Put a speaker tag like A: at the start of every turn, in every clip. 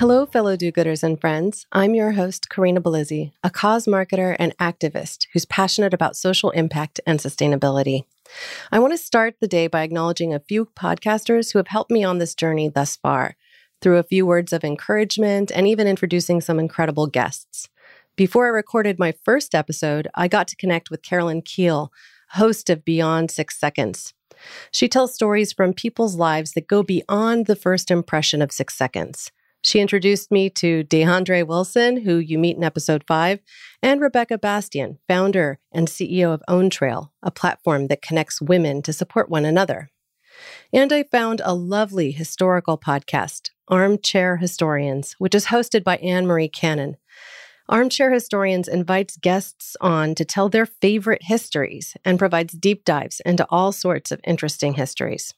A: Hello, fellow do gooders and friends. I'm your host, Karina Bellizzi, a cause marketer and activist who's passionate about social impact and sustainability. I want to start the day by acknowledging a few podcasters who have helped me on this journey thus far through a few words of encouragement and even introducing some incredible guests. Before I recorded my first episode, I got to connect with Carolyn Keel, host of Beyond Six Seconds. She tells stories from people's lives that go beyond the first impression of six seconds. She introduced me to DeAndre Wilson, who you meet in episode five, and Rebecca Bastian, founder and CEO of OwnTrail, a platform that connects women to support one another. And I found a lovely historical podcast, Armchair Historians, which is hosted by Anne Marie Cannon. Armchair Historians invites guests on to tell their favorite histories and provides deep dives into all sorts of interesting histories.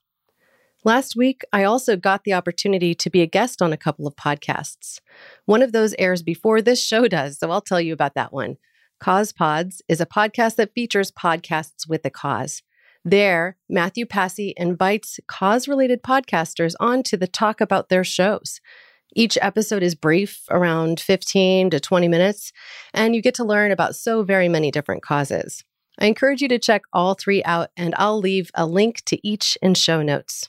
A: Last week, I also got the opportunity to be a guest on a couple of podcasts. One of those airs before this show does, so I'll tell you about that one. Cause Pods is a podcast that features podcasts with a cause. There, Matthew Passy invites cause related podcasters on to the talk about their shows. Each episode is brief, around 15 to 20 minutes, and you get to learn about so very many different causes. I encourage you to check all three out, and I'll leave a link to each in show notes.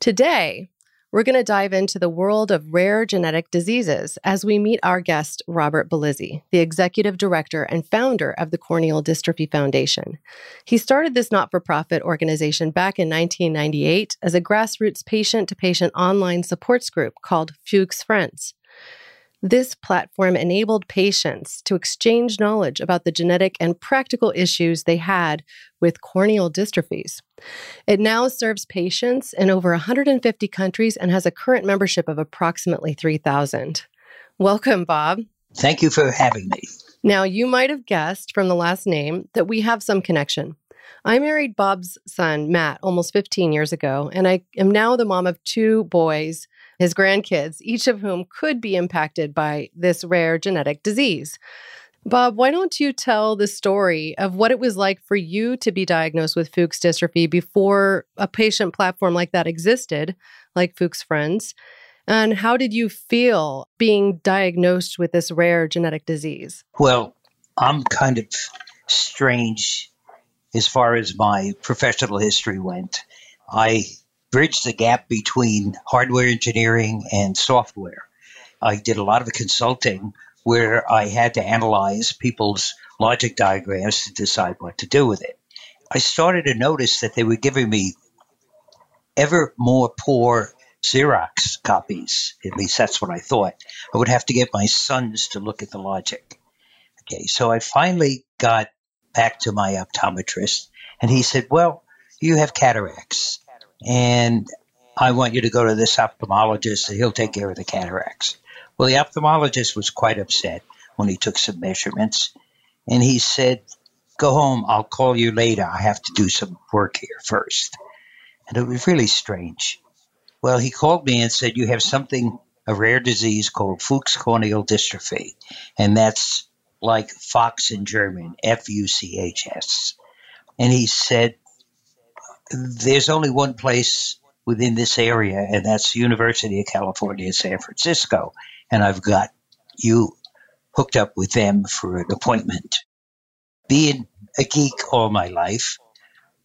A: Today, we're going to dive into the world of rare genetic diseases as we meet our guest, Robert Bellizzi, the executive director and founder of the Corneal Dystrophy Foundation. He started this not for profit organization back in 1998 as a grassroots patient to patient online supports group called Fuchs Friends. This platform enabled patients to exchange knowledge about the genetic and practical issues they had with corneal dystrophies. It now serves patients in over 150 countries and has a current membership of approximately 3,000. Welcome, Bob.
B: Thank you for having me.
A: Now, you might have guessed from the last name that we have some connection. I married Bob's son, Matt, almost 15 years ago, and I am now the mom of two boys his grandkids, each of whom could be impacted by this rare genetic disease. Bob, why don't you tell the story of what it was like for you to be diagnosed with Fuchs dystrophy before a patient platform like that existed, like Fuchs Friends? And how did you feel being diagnosed with this rare genetic disease?
B: Well, I'm kind of strange as far as my professional history went. I bridge the gap between hardware engineering and software. I did a lot of consulting where I had to analyze people's logic diagrams to decide what to do with it. I started to notice that they were giving me ever more poor Xerox copies. At least that's what I thought. I would have to get my sons to look at the logic. Okay, so I finally got back to my optometrist, and he said, Well, you have cataracts and I want you to go to this ophthalmologist and he'll take care of the cataracts. Well, the ophthalmologist was quite upset when he took some measurements and he said, Go home, I'll call you later. I have to do some work here first. And it was really strange. Well, he called me and said, You have something, a rare disease called Fuchs corneal dystrophy. And that's like Fox in German, F U C H S. And he said, there's only one place within this area, and that's University of California, San Francisco. And I've got you hooked up with them for an appointment. Being a geek all my life,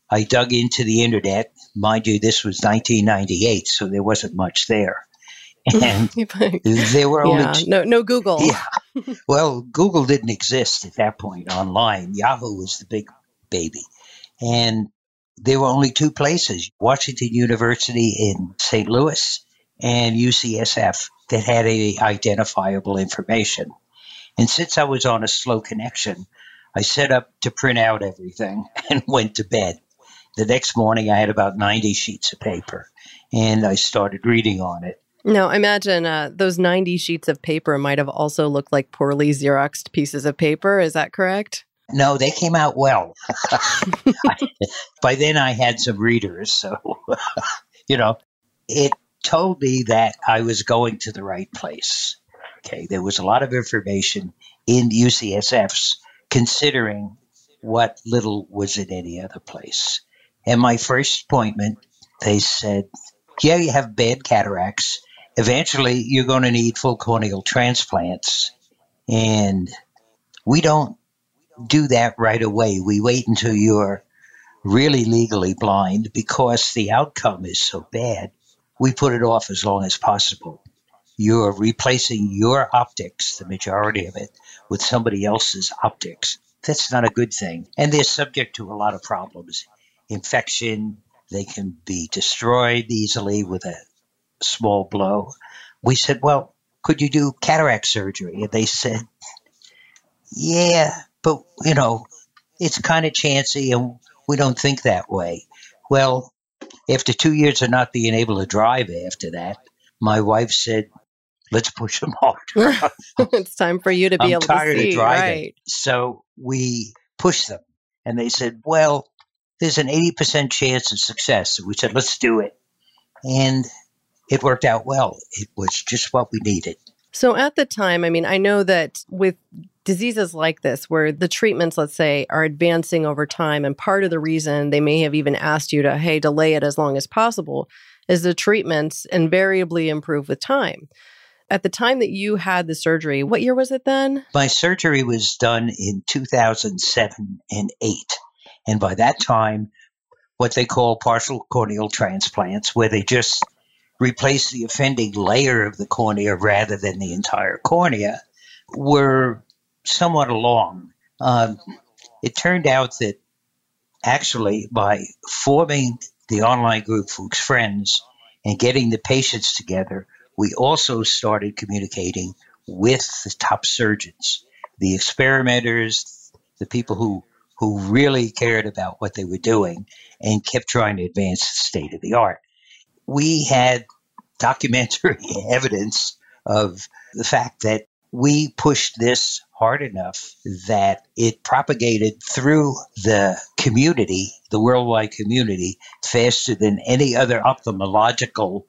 B: I dug into the internet. Mind you, this was 1998, so there wasn't much there. And there were only
A: yeah, no no Google.
B: Yeah. Well, Google didn't exist at that point online. Yahoo was the big baby. And there were only two places Washington University in St. Louis and UCSF that had any identifiable information. And since I was on a slow connection, I set up to print out everything and went to bed. The next morning, I had about 90 sheets of paper and I started reading on it.
A: Now, imagine uh, those 90 sheets of paper might have also looked like poorly Xeroxed pieces of paper. Is that correct?
B: No, they came out well. By then, I had some readers, so you know, it told me that I was going to the right place. Okay, there was a lot of information in UCSF's considering what little was in any other place. And my first appointment, they said, Yeah, you have bad cataracts. Eventually, you're going to need full corneal transplants. And we don't do that right away. We wait until you're really legally blind because the outcome is so bad. We put it off as long as possible. You're replacing your optics, the majority of it, with somebody else's optics. That's not a good thing. And they're subject to a lot of problems infection, they can be destroyed easily with a small blow. We said, Well, could you do cataract surgery? And they said, Yeah, but, you know, it's kind of chancy and we don't think that way. Well, after two years of not being able to drive after that, my wife said, let's push them harder.
A: it's time for you to be
B: I'm
A: able
B: tired
A: to see.
B: of driving.
A: Right.
B: So we pushed them. And they said, well, there's an 80% chance of success. So we said, let's do it. And it worked out well. It was just what we needed.
A: So at the time, I mean, I know that with diseases like this, where the treatments, let's say, are advancing over time, and part of the reason they may have even asked you to, hey, delay it as long as possible, is the treatments invariably improve with time. At the time that you had the surgery, what year was it then?
B: My surgery was done in 2007 and 8. And by that time, what they call partial corneal transplants, where they just replace the offending layer of the cornea rather than the entire cornea, were somewhat along. Um, it turned out that actually, by forming the online group Fuchs Friends and getting the patients together, we also started communicating with the top surgeons, the experimenters, the people who who really cared about what they were doing and kept trying to advance the state of the art. We had documentary evidence of the fact that we pushed this hard enough that it propagated through the community, the worldwide community, faster than any other ophthalmological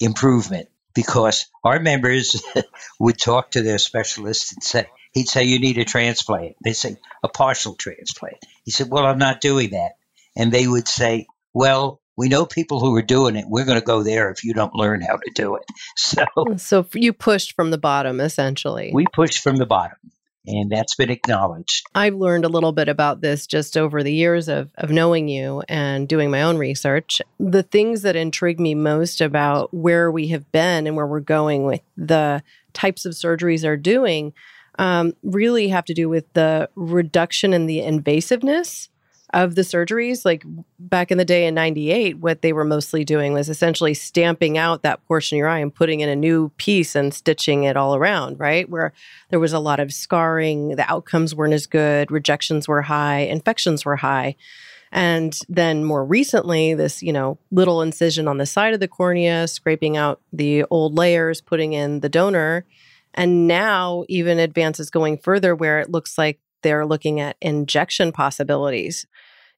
B: improvement because our members would talk to their specialist and say, he'd say, you need a transplant. They'd say, a partial transplant. He said, well, I'm not doing that. And they would say, well, we know people who are doing it. We're going to go there if you don't learn how to do it. So,
A: so you pushed from the bottom, essentially.
B: We pushed from the bottom and that's been acknowledged.
A: I've learned a little bit about this just over the years of, of knowing you and doing my own research. The things that intrigue me most about where we have been and where we're going with the types of surgeries are doing um, really have to do with the reduction in the invasiveness of the surgeries, like back in the day in 98, what they were mostly doing was essentially stamping out that portion of your eye and putting in a new piece and stitching it all around, right? Where there was a lot of scarring, the outcomes weren't as good, rejections were high, infections were high. And then more recently, this, you know, little incision on the side of the cornea, scraping out the old layers, putting in the donor. And now, even advances going further where it looks like they're looking at injection possibilities.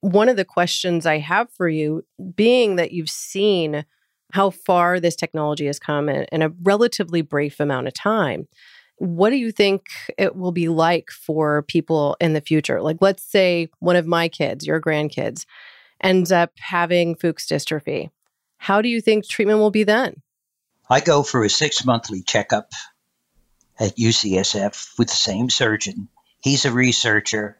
A: One of the questions I have for you, being that you've seen how far this technology has come in, in a relatively brief amount of time, what do you think it will be like for people in the future? Like, let's say one of my kids, your grandkids, ends up having Fuchs dystrophy. How do you think treatment will be then?
B: I go for a six monthly checkup at UCSF with the same surgeon He's a researcher.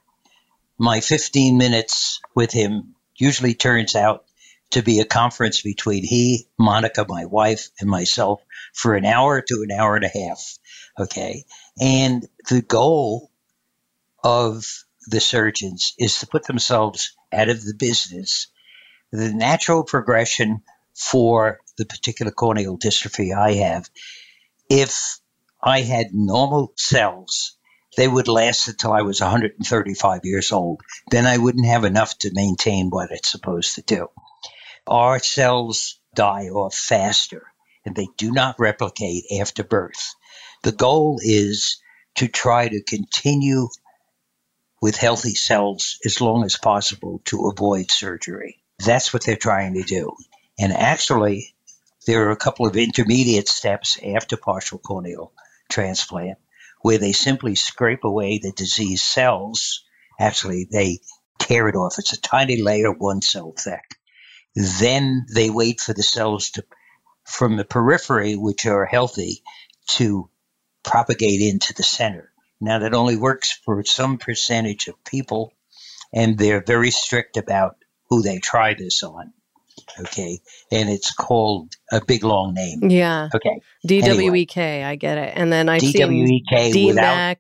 B: My 15 minutes with him usually turns out to be a conference between he, Monica, my wife, and myself for an hour to an hour and a half. Okay. And the goal of the surgeons is to put themselves out of the business. The natural progression for the particular corneal dystrophy I have, if I had normal cells they would last until I was 135 years old. Then I wouldn't have enough to maintain what it's supposed to do. Our cells die off faster and they do not replicate after birth. The goal is to try to continue with healthy cells as long as possible to avoid surgery. That's what they're trying to do. And actually, there are a couple of intermediate steps after partial corneal transplant where they simply scrape away the diseased cells. Actually, they tear it off. It's a tiny layer, one cell thick. Then they wait for the cells to, from the periphery, which are healthy, to propagate into the center. Now, that only works for some percentage of people, and they're very strict about who they try this on. Okay. And it's called a big long name.
A: Yeah.
B: Okay.
A: DWEK, anyway, I get it. And then I see
B: DWEK
A: DMEK,
B: without,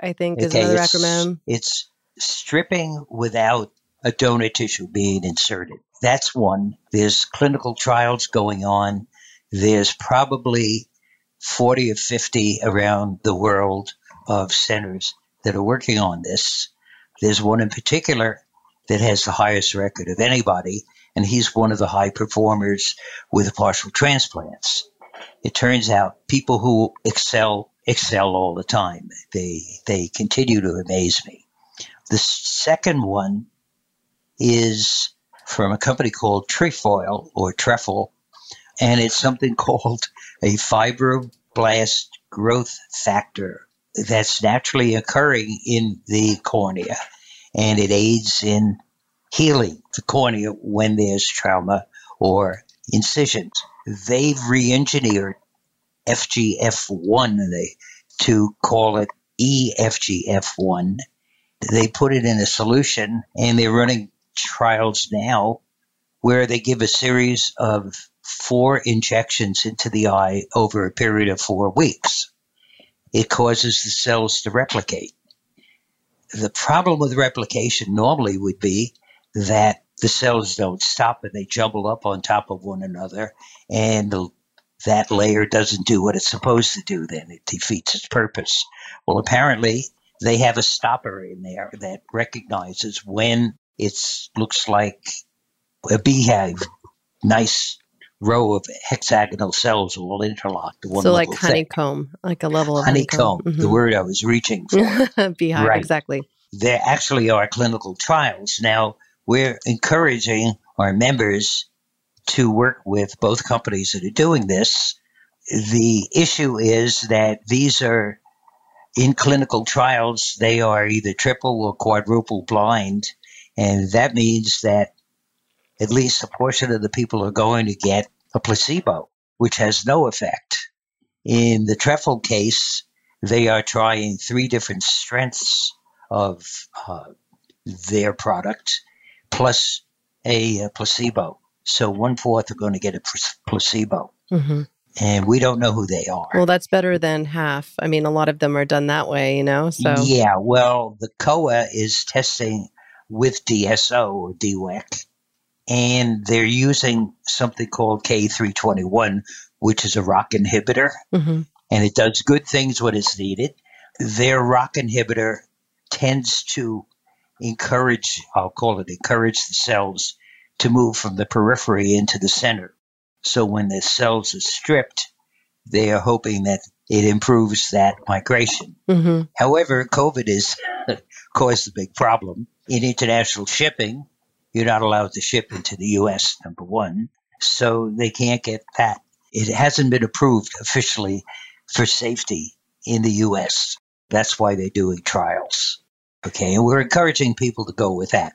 A: I think, is
B: okay,
A: another
B: it's,
A: acronym.
B: It's stripping without a donor tissue being inserted. That's one. There's clinical trials going on. There's probably 40 or 50 around the world of centers that are working on this. There's one in particular that has the highest record of anybody, and he's one of the high performers with partial transplants. It turns out people who excel excel all the time. They they continue to amaze me. The second one is from a company called Trefoil or Trefoil, and it's something called a fibroblast growth factor that's naturally occurring in the cornea, and it aids in healing the cornea when there's trauma or incisions. They've re-engineered FGF1 they, to call it EFGF1. They put it in a solution and they're running trials now where they give a series of four injections into the eye over a period of four weeks. It causes the cells to replicate. The problem with replication normally would be that the cells don't stop and they jumble up on top of one another and the, that layer doesn't do what it's supposed to do then it defeats its purpose well apparently they have a stopper in there that recognizes when it looks like a beehive nice row of hexagonal cells all interlocked
A: one so like honeycomb like a level of
B: honeycomb,
A: honeycomb.
B: Mm-hmm. the word i was reaching for
A: beehive right. exactly
B: there actually are clinical trials now we're encouraging our members to work with both companies that are doing this. The issue is that these are in clinical trials, they are either triple or quadruple blind. And that means that at least a portion of the people are going to get a placebo, which has no effect. In the Trefoil case, they are trying three different strengths of uh, their product plus a, a placebo. So one fourth are going to get a placebo. Mm-hmm. And we don't know who they are.
A: Well, that's better than half. I mean, a lot of them are done that way, you know? So
B: Yeah, well, the Kowa is testing with DSO or DWEK, and they're using something called K321, which is a ROCK inhibitor, mm-hmm. and it does good things when it's needed. Their ROCK inhibitor tends to encourage, I'll call it encourage the cells to move from the periphery into the center. So when the cells are stripped, they are hoping that it improves that migration. Mm-hmm. However, COVID has caused a big problem. In international shipping, you're not allowed to ship into the U.S., number one. So they can't get that. It hasn't been approved officially for safety in the U.S. That's why they're doing trials. Okay, and we're encouraging people to go with that.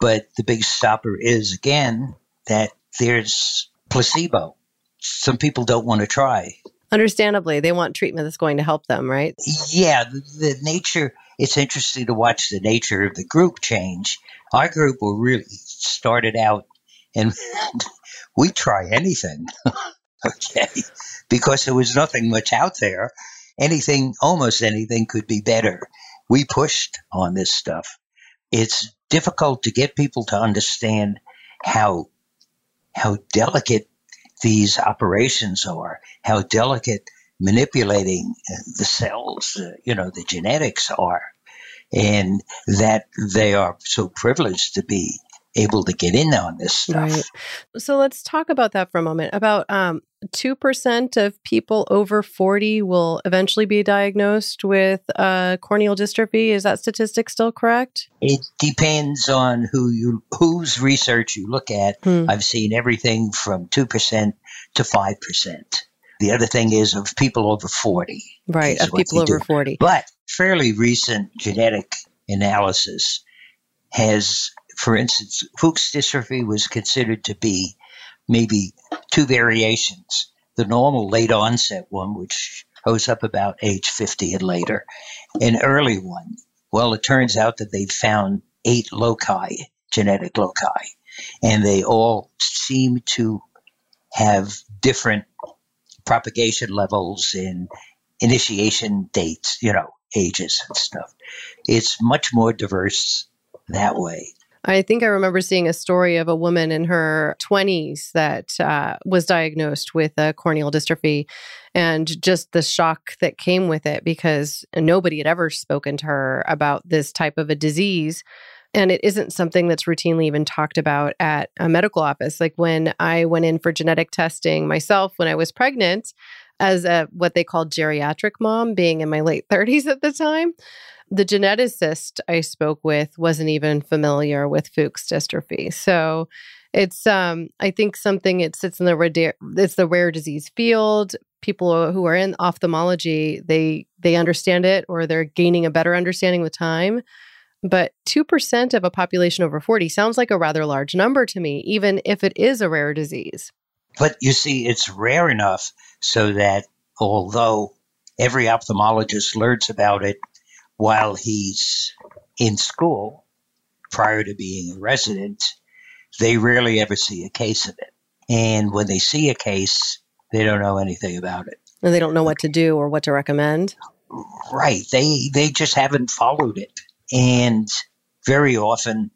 B: But the big stopper is, again, that there's placebo. Some people don't want to try.
A: Understandably, they want treatment that's going to help them, right?
B: Yeah, the, the nature, it's interesting to watch the nature of the group change. Our group were really started out and we try anything. okay. Because there was nothing much out there. Anything, almost anything could be better we pushed on this stuff. It's difficult to get people to understand how how delicate these operations are, how delicate manipulating the cells, uh, you know, the genetics are, and that they are so privileged to be able to get in on this stuff. Right.
A: So let's talk about that for a moment. About um, 2% of people over 40 will eventually be diagnosed with uh, corneal dystrophy. Is that statistic still correct?
B: It depends on who you whose research you look at. Hmm. I've seen everything from 2% to 5%. The other thing is of people over 40.
A: Right, of people over do. 40.
B: But fairly recent genetic analysis has, for instance, Fuchs dystrophy was considered to be maybe two variations. The normal late onset one, which goes up about age 50 and later, an early one. Well, it turns out that they found eight loci, genetic loci, and they all seem to have different propagation levels and initiation dates, you know, ages and stuff. It's much more diverse that way.
A: I think I remember seeing a story of a woman in her 20s that uh, was diagnosed with a corneal dystrophy and just the shock that came with it because nobody had ever spoken to her about this type of a disease. And it isn't something that's routinely even talked about at a medical office. Like when I went in for genetic testing myself when I was pregnant, as a what they called geriatric mom, being in my late 30s at the time, the geneticist I spoke with wasn't even familiar with Fuchs dystrophy. So it's um I think something it sits in the rare it's the rare disease field. People who are in ophthalmology, they they understand it or they're gaining a better understanding with time. But 2% of a population over 40 sounds like a rather large number to me, even if it is a rare disease.
B: But you see, it's rare enough so that although every ophthalmologist learns about it while he's in school prior to being a resident, they rarely ever see a case of it. And when they see a case, they don't know anything about it.
A: And they don't know what to do or what to recommend.
B: Right. They they just haven't followed it. And very often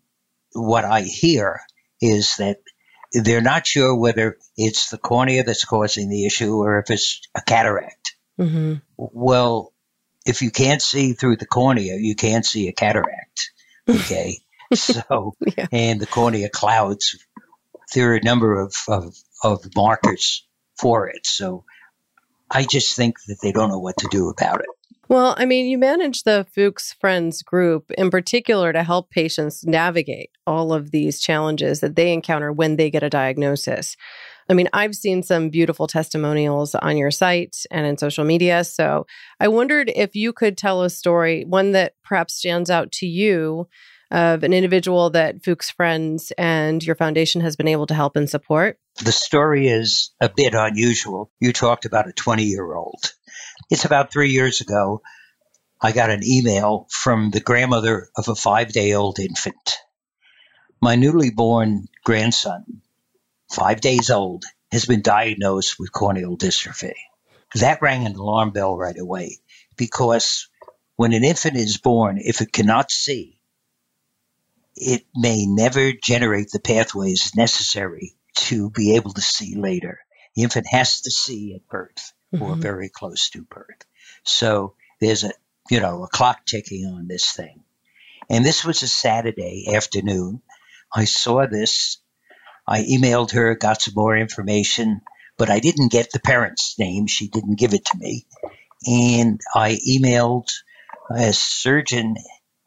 B: what I hear is that they're not sure whether it's the cornea that's causing the issue or if it's a cataract. Mm-hmm. Well, if you can't see through the cornea, you can't see a cataract. Okay. so, yeah. and the cornea clouds, there are a number of, of, of markers for it. So I just think that they don't know what to do about it.
A: Well, I mean, you manage the Fuchs Friends group in particular to help patients navigate all of these challenges that they encounter when they get a diagnosis. I mean, I've seen some beautiful testimonials on your site and in social media. So I wondered if you could tell a story, one that perhaps stands out to you of an individual that Fuchs Friends and your foundation has been able to help and support.
B: The story is a bit unusual. You talked about a 20 year old it's about three years ago. I got an email from the grandmother of a five day old infant. My newly born grandson, five days old, has been diagnosed with corneal dystrophy. That rang an alarm bell right away because when an infant is born, if it cannot see, it may never generate the pathways necessary to be able to see later. The infant has to see at birth mm-hmm. or very close to birth. So there's a, you know, a clock ticking on this thing. And this was a Saturday afternoon. I saw this. I emailed her, got some more information, but I didn't get the parent's name. She didn't give it to me. And I emailed a surgeon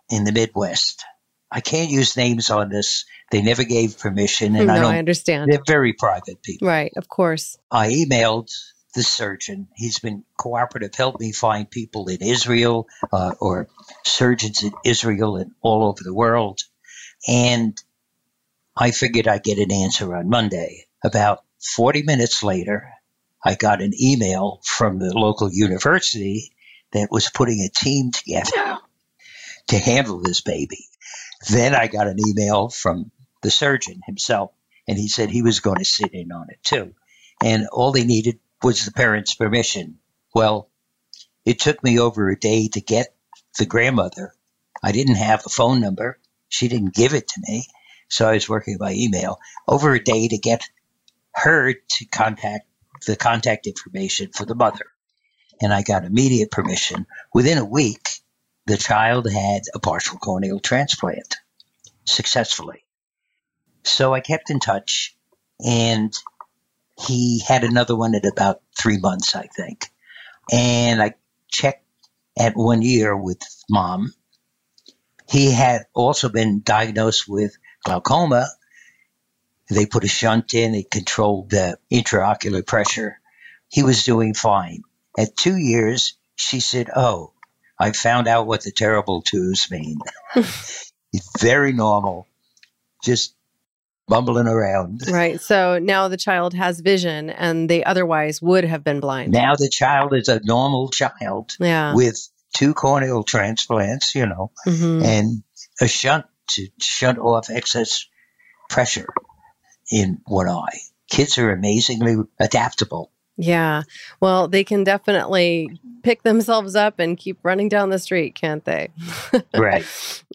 B: in the Midwest. I can't use names on this. They never gave permission, and
A: no,
B: I don't.
A: I understand.
B: They're very private people,
A: right? Of course.
B: I emailed the surgeon. He's been cooperative, helped me find people in Israel uh, or surgeons in Israel and all over the world. And I figured I'd get an answer on Monday. About 40 minutes later, I got an email from the local university that was putting a team together to handle this baby. Then I got an email from the surgeon himself, and he said he was going to sit in on it too. And all they needed was the parents' permission. Well, it took me over a day to get the grandmother. I didn't have a phone number. She didn't give it to me. So I was working by email. Over a day to get her to contact the contact information for the mother. And I got immediate permission. Within a week, the child had a partial corneal transplant successfully. So I kept in touch, and he had another one at about three months, I think. And I checked at one year with mom. He had also been diagnosed with glaucoma. They put a shunt in, it controlled the intraocular pressure. He was doing fine. At two years, she said, Oh, I found out what the terrible twos mean. it's very normal, just bumbling around.
A: Right. So now the child has vision and they otherwise would have been blind.
B: Now the child is a normal child
A: yeah.
B: with two corneal transplants, you know,
A: Mhm.
B: and a shunt to shunt off excess pressure in one eye. Kids are amazingly adaptable.
A: Yeah. Well, they can definitely pick themselves up and keep running down the street, can't they?
B: Right.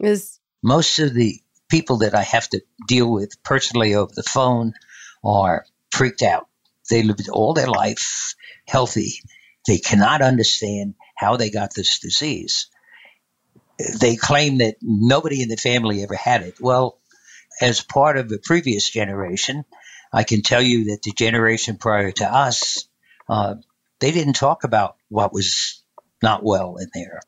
A: Is
B: most of the people that I have to deal with personally over the phone are freaked out. They lived all their life healthy. They cannot understand how they got this disease. They claim that nobody in the family ever had it. Well, as part of the previous generation, I can tell you that the generation prior to us, uh, they didn't talk about what was not well in their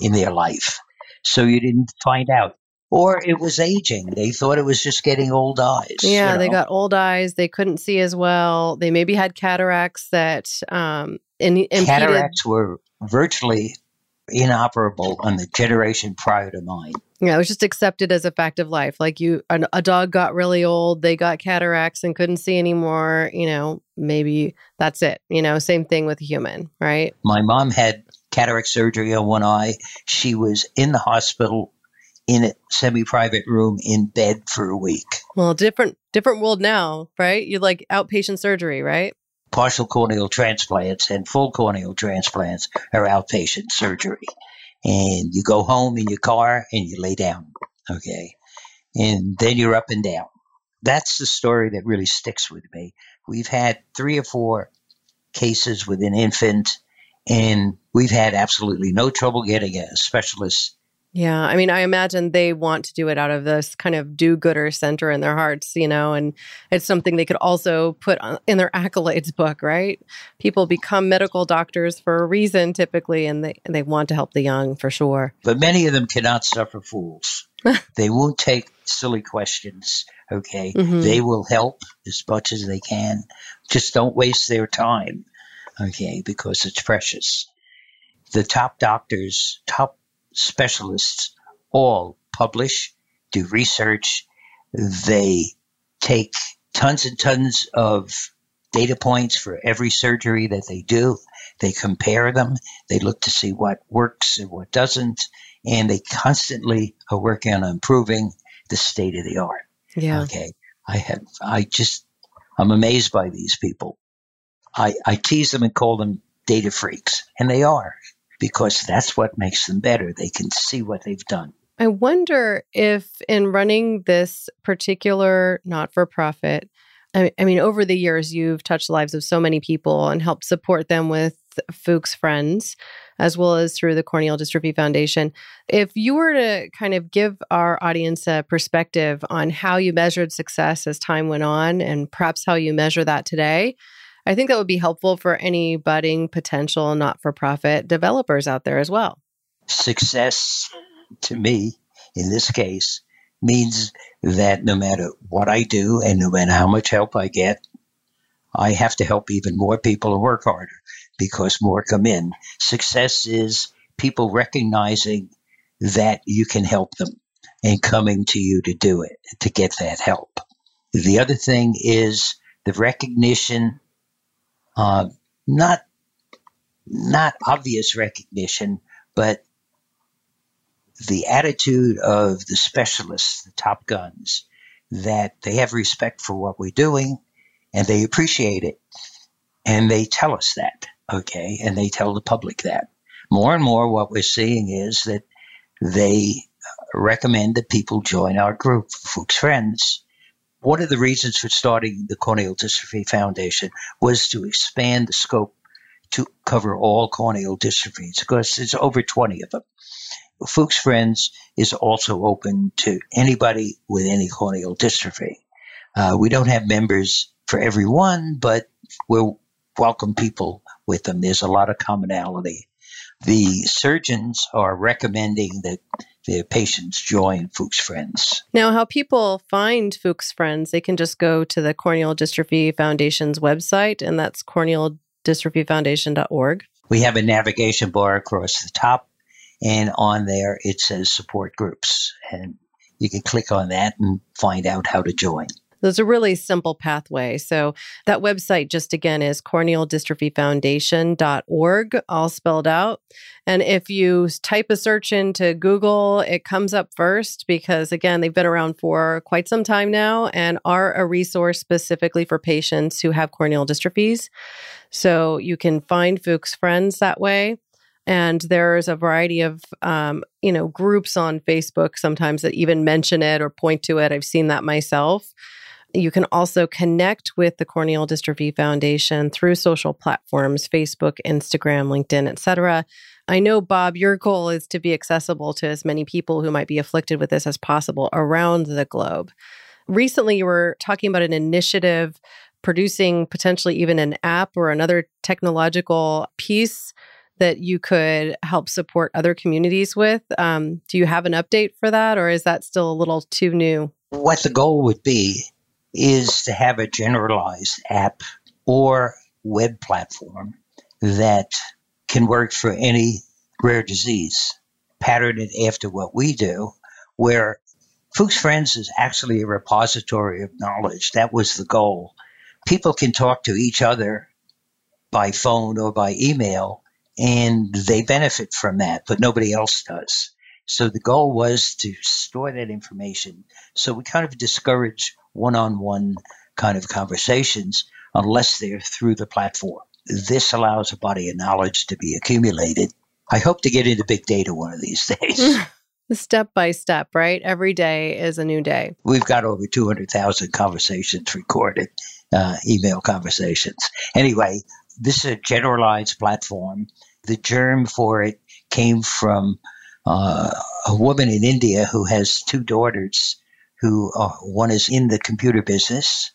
B: in their life, so you didn't find out or it was aging. They thought it was just getting old eyes.
A: yeah,
B: you
A: they got old eyes. They couldn't see as well. They maybe had cataracts that um, in, impeded.
B: cataracts were virtually inoperable on the generation prior to mine.
A: Yeah, it was just accepted as a fact of life. Like you, an, a dog got really old, they got cataracts and couldn't see anymore. You know, maybe that's it. You know, same thing with a human, right?
B: My mom had cataract surgery on one eye. She was in the hospital in a semi-private room in bed for a week.
A: Well, different different world now, right? You like outpatient surgery, right?
B: Partial corneal transplants and full corneal transplants are outpatient surgery. And you go home in your car and you lay down, okay? And then you're up and down. That's the story that really sticks with me. We've had three or four cases with an infant, and we've had absolutely no trouble getting a specialist
A: Yeah, I mean, I imagine they want to do it out of this kind of do-gooder center in their hearts, you know, and it's something they could also put on- in their accolades book, right? People become medical doctors for a reason, typically, and they and they want to help the young for sure.
B: but many of them cannot suffer fools. they won't take silly questions. Okay,
A: Mhm.
B: they will help as much as they can. Just don't waste their time. Okay, because it's precious. The top doctors, top specialists, all publish, do research. They take tons and tons of data points for every surgery that they do. They compare them. They look to see what works and what doesn't. And they constantly are working on improving the state of the art.
A: Yeah.
B: Okay. I have, I just, I'm amazed by these people. I, I tease them and call them data freaks, and they are because that's what makes them better. They can see what they've done.
A: I wonder if in running this particular not for profit, I, mean, over the years, you've touched the lives of so many people and helped support them with Fuchs Friends, as well as through the Corneal Dystrophy Foundation. If you were to kind of give our audience a perspective on how you measured success as time went on and perhaps how you measure that today, I think that would be helpful for any budding potential not for profit developers out there as well.
B: Success to me, in this case, means that no matter what I do and no matter how much help I get, I have to help even more people and work harder because more come in. Success is people recognizing that you can help them and coming to you to do it, to get that help. The other thing is the recognition, uh, not not obvious recognition, but the attitude of the specialists, the top guns, that they have respect for what we're doing and they appreciate it. And they tell us that, okay? And they tell the public that. More and more, what we're seeing is that they recommend that people join our group, Fuchs Friends. One of the reasons for starting the Corneal Dystrophy Foundation was to expand the scope to cover all corneal dystrophies because there's over 20 of them. Fuchs Friends is also open to anybody with any corneal dystrophy. Uh, we don't have members for everyone, but we'll welcome people with them. There's a lot of commonality. The surgeons are recommending that their patients join Fuchs Friends.
A: Now, how people find Fuchs Friends, they can just go to the Corneal Dystrophy Foundation's website, and that's cornealdystrophyfoundation.org.
B: We have a navigation bar across the top, and on there it says support groups. And you can click on that and find out how to join.
A: There's a really simple pathway. So that website just again is cornealdystrophyfoundation.org, all spelled out. And if you type a search into Google, it comes up first because again, they've been around for quite some time now and are a resource specifically for patients who have corneal dystrophies. So you can find Fuchs friends that way and there's a variety of um, you know groups on facebook sometimes that even mention it or point to it i've seen that myself you can also connect with the Corneal Dystrophy Foundation through social platforms, Facebook, Instagram, LinkedIn, etc. I know, Bob, your goal is to be accessible to as many people who might be afflicted with this as possible around the globe. Recently, you were talking about an initiative producing potentially even an app or another technological piece that you could help support other communities with. Um, do you have an update for that, or is that still a little too new?
B: What the goal would be is to have a generalized app or web platform that can work for any rare disease, patterned after what we do, where Fuchs Friends is actually a repository of knowledge. That was the goal. People can talk to each other by phone or by email, and they benefit from that, but nobody else does. So the goal was to store that information. So we kind of discourage one on one kind of conversations unless they're through the platform. This allows a body of knowledge to be accumulated. I hope to get into big data one of these days.
A: step by step, right? Every day is a new day.
B: We've got over 200,000 conversations recorded, uh, email conversations. Anyway, this is a generalized platform. The germ for it came from uh, a woman in India who has two daughters who are, one is in the computer business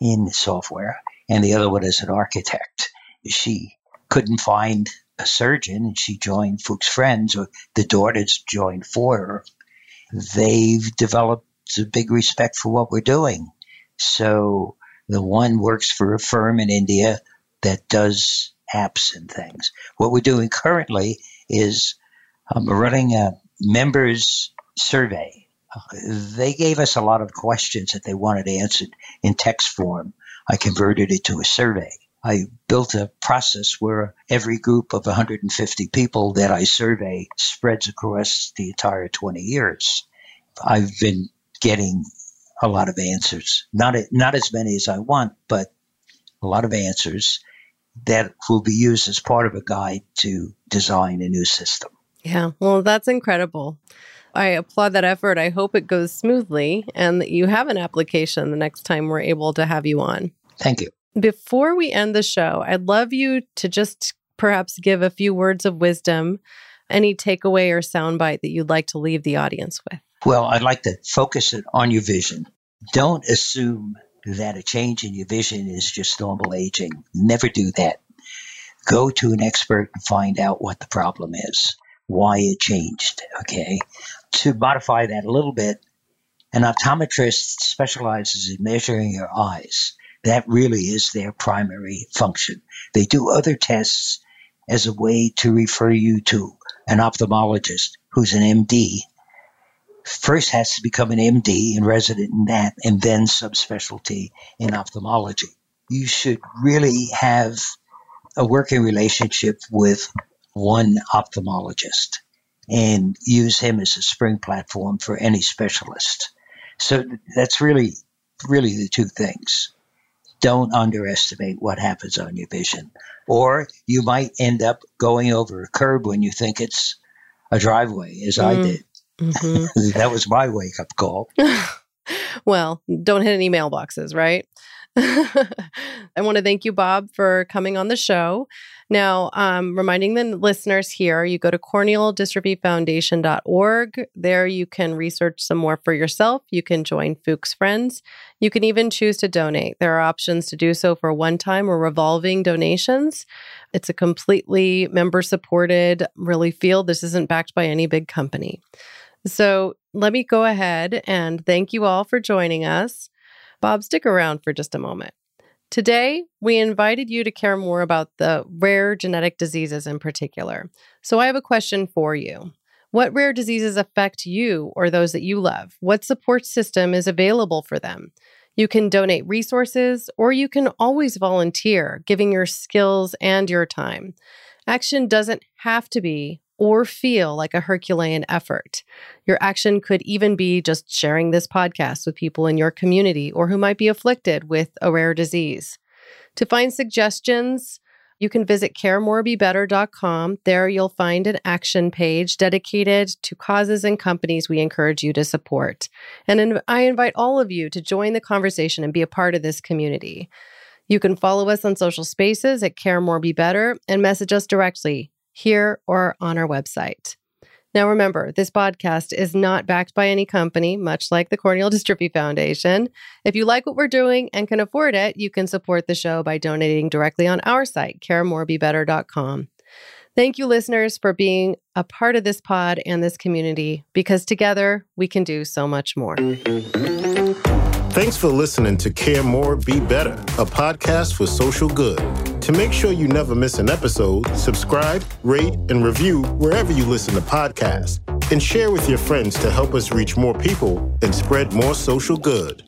B: in software, and the other one is an architect. She couldn't find a surgeon, and she joined Fuchs Friends, or the daughters joined for her. They've developed a big respect for what we're doing. So the one works for a firm in India that does apps and things. What we're doing currently is um, running a members survey they gave us a lot of questions that they wanted answered in text form. I converted it to a survey. I built a process where every group of 150 people that I survey spreads across the entire 20 years. I've been getting a lot of answers. Not not as many as I want, but a lot of answers that will be used as part of a guide to design a new system.
A: Yeah, well, that's incredible. I applaud that effort. I hope it goes smoothly and that you have an application the next time we're able to have you on.
B: Thank you.
A: Before we end the show, I'd love you to just perhaps give a few words of wisdom, any takeaway or soundbite that you'd like to leave the audience with.
B: Well, I'd like to focus it on your vision. Don't assume that a change in your vision is just normal aging. Never do that. Go to an expert and find out what the problem is, why it changed. Okay to modify that a little bit, an optometrist specializes in measuring your eyes. That really is their primary function. They do other tests as a way to refer you to an ophthalmologist who's an MD. First has to become an MD and resident in that, and then subspecialty in ophthalmology. You should really have a working relationship with one ophthalmologist and use him as a spring platform for any specialist. So that's really, really the two things. Don't underestimate what happens on your vision. Or you might end up going over a curb when you think it's a driveway, as mm. I did. Mm-hmm. that was my wake up call.
A: well, don't hit any mailboxes, right? I want to thank you, Bob, for coming on the show. Now, um, reminding the listeners here, you go to cornealdystrophyfoundation.org. There you can research some more for yourself. You can join Fuchs Friends. You can even choose to donate. There are options to do so for one time or revolving donations. It's a completely member supported, really feel this isn't backed by any big company. So let me go ahead and thank you all for joining us. Bob, stick around for just a moment. Today, we invited you to care more about the rare genetic diseases in particular. So, I have a question for you. What rare diseases affect you or those that you love? What support system is available for them? You can donate resources or you can always volunteer, giving your skills and your time. Action doesn't have to be or feel like a Herculean effort. Your action could even be just sharing this podcast with people in your community or who might be afflicted with a rare disease. To find suggestions, you can visit caremorebebetter.com. There you'll find an action page dedicated to causes and companies we encourage you to support. And I invite all of you to join the conversation and be a part of this community. You can follow us on social spaces at Care More Be Better and message us directly here or on our website. Now, remember, this podcast is not backed by any company, much like the Corneal Dystrophy Foundation. If you like what we're doing and can afford it, you can support the show by donating directly on our site, caremorebebetter.com. Thank you, listeners, for being a part of this pod and this community, because together we can do so much more.
C: Thanks for listening to Care More, Be Better, a podcast for social good. To make sure you never miss an episode, subscribe, rate, and review wherever you listen to podcasts, and share with your friends to help us reach more people and spread more social good.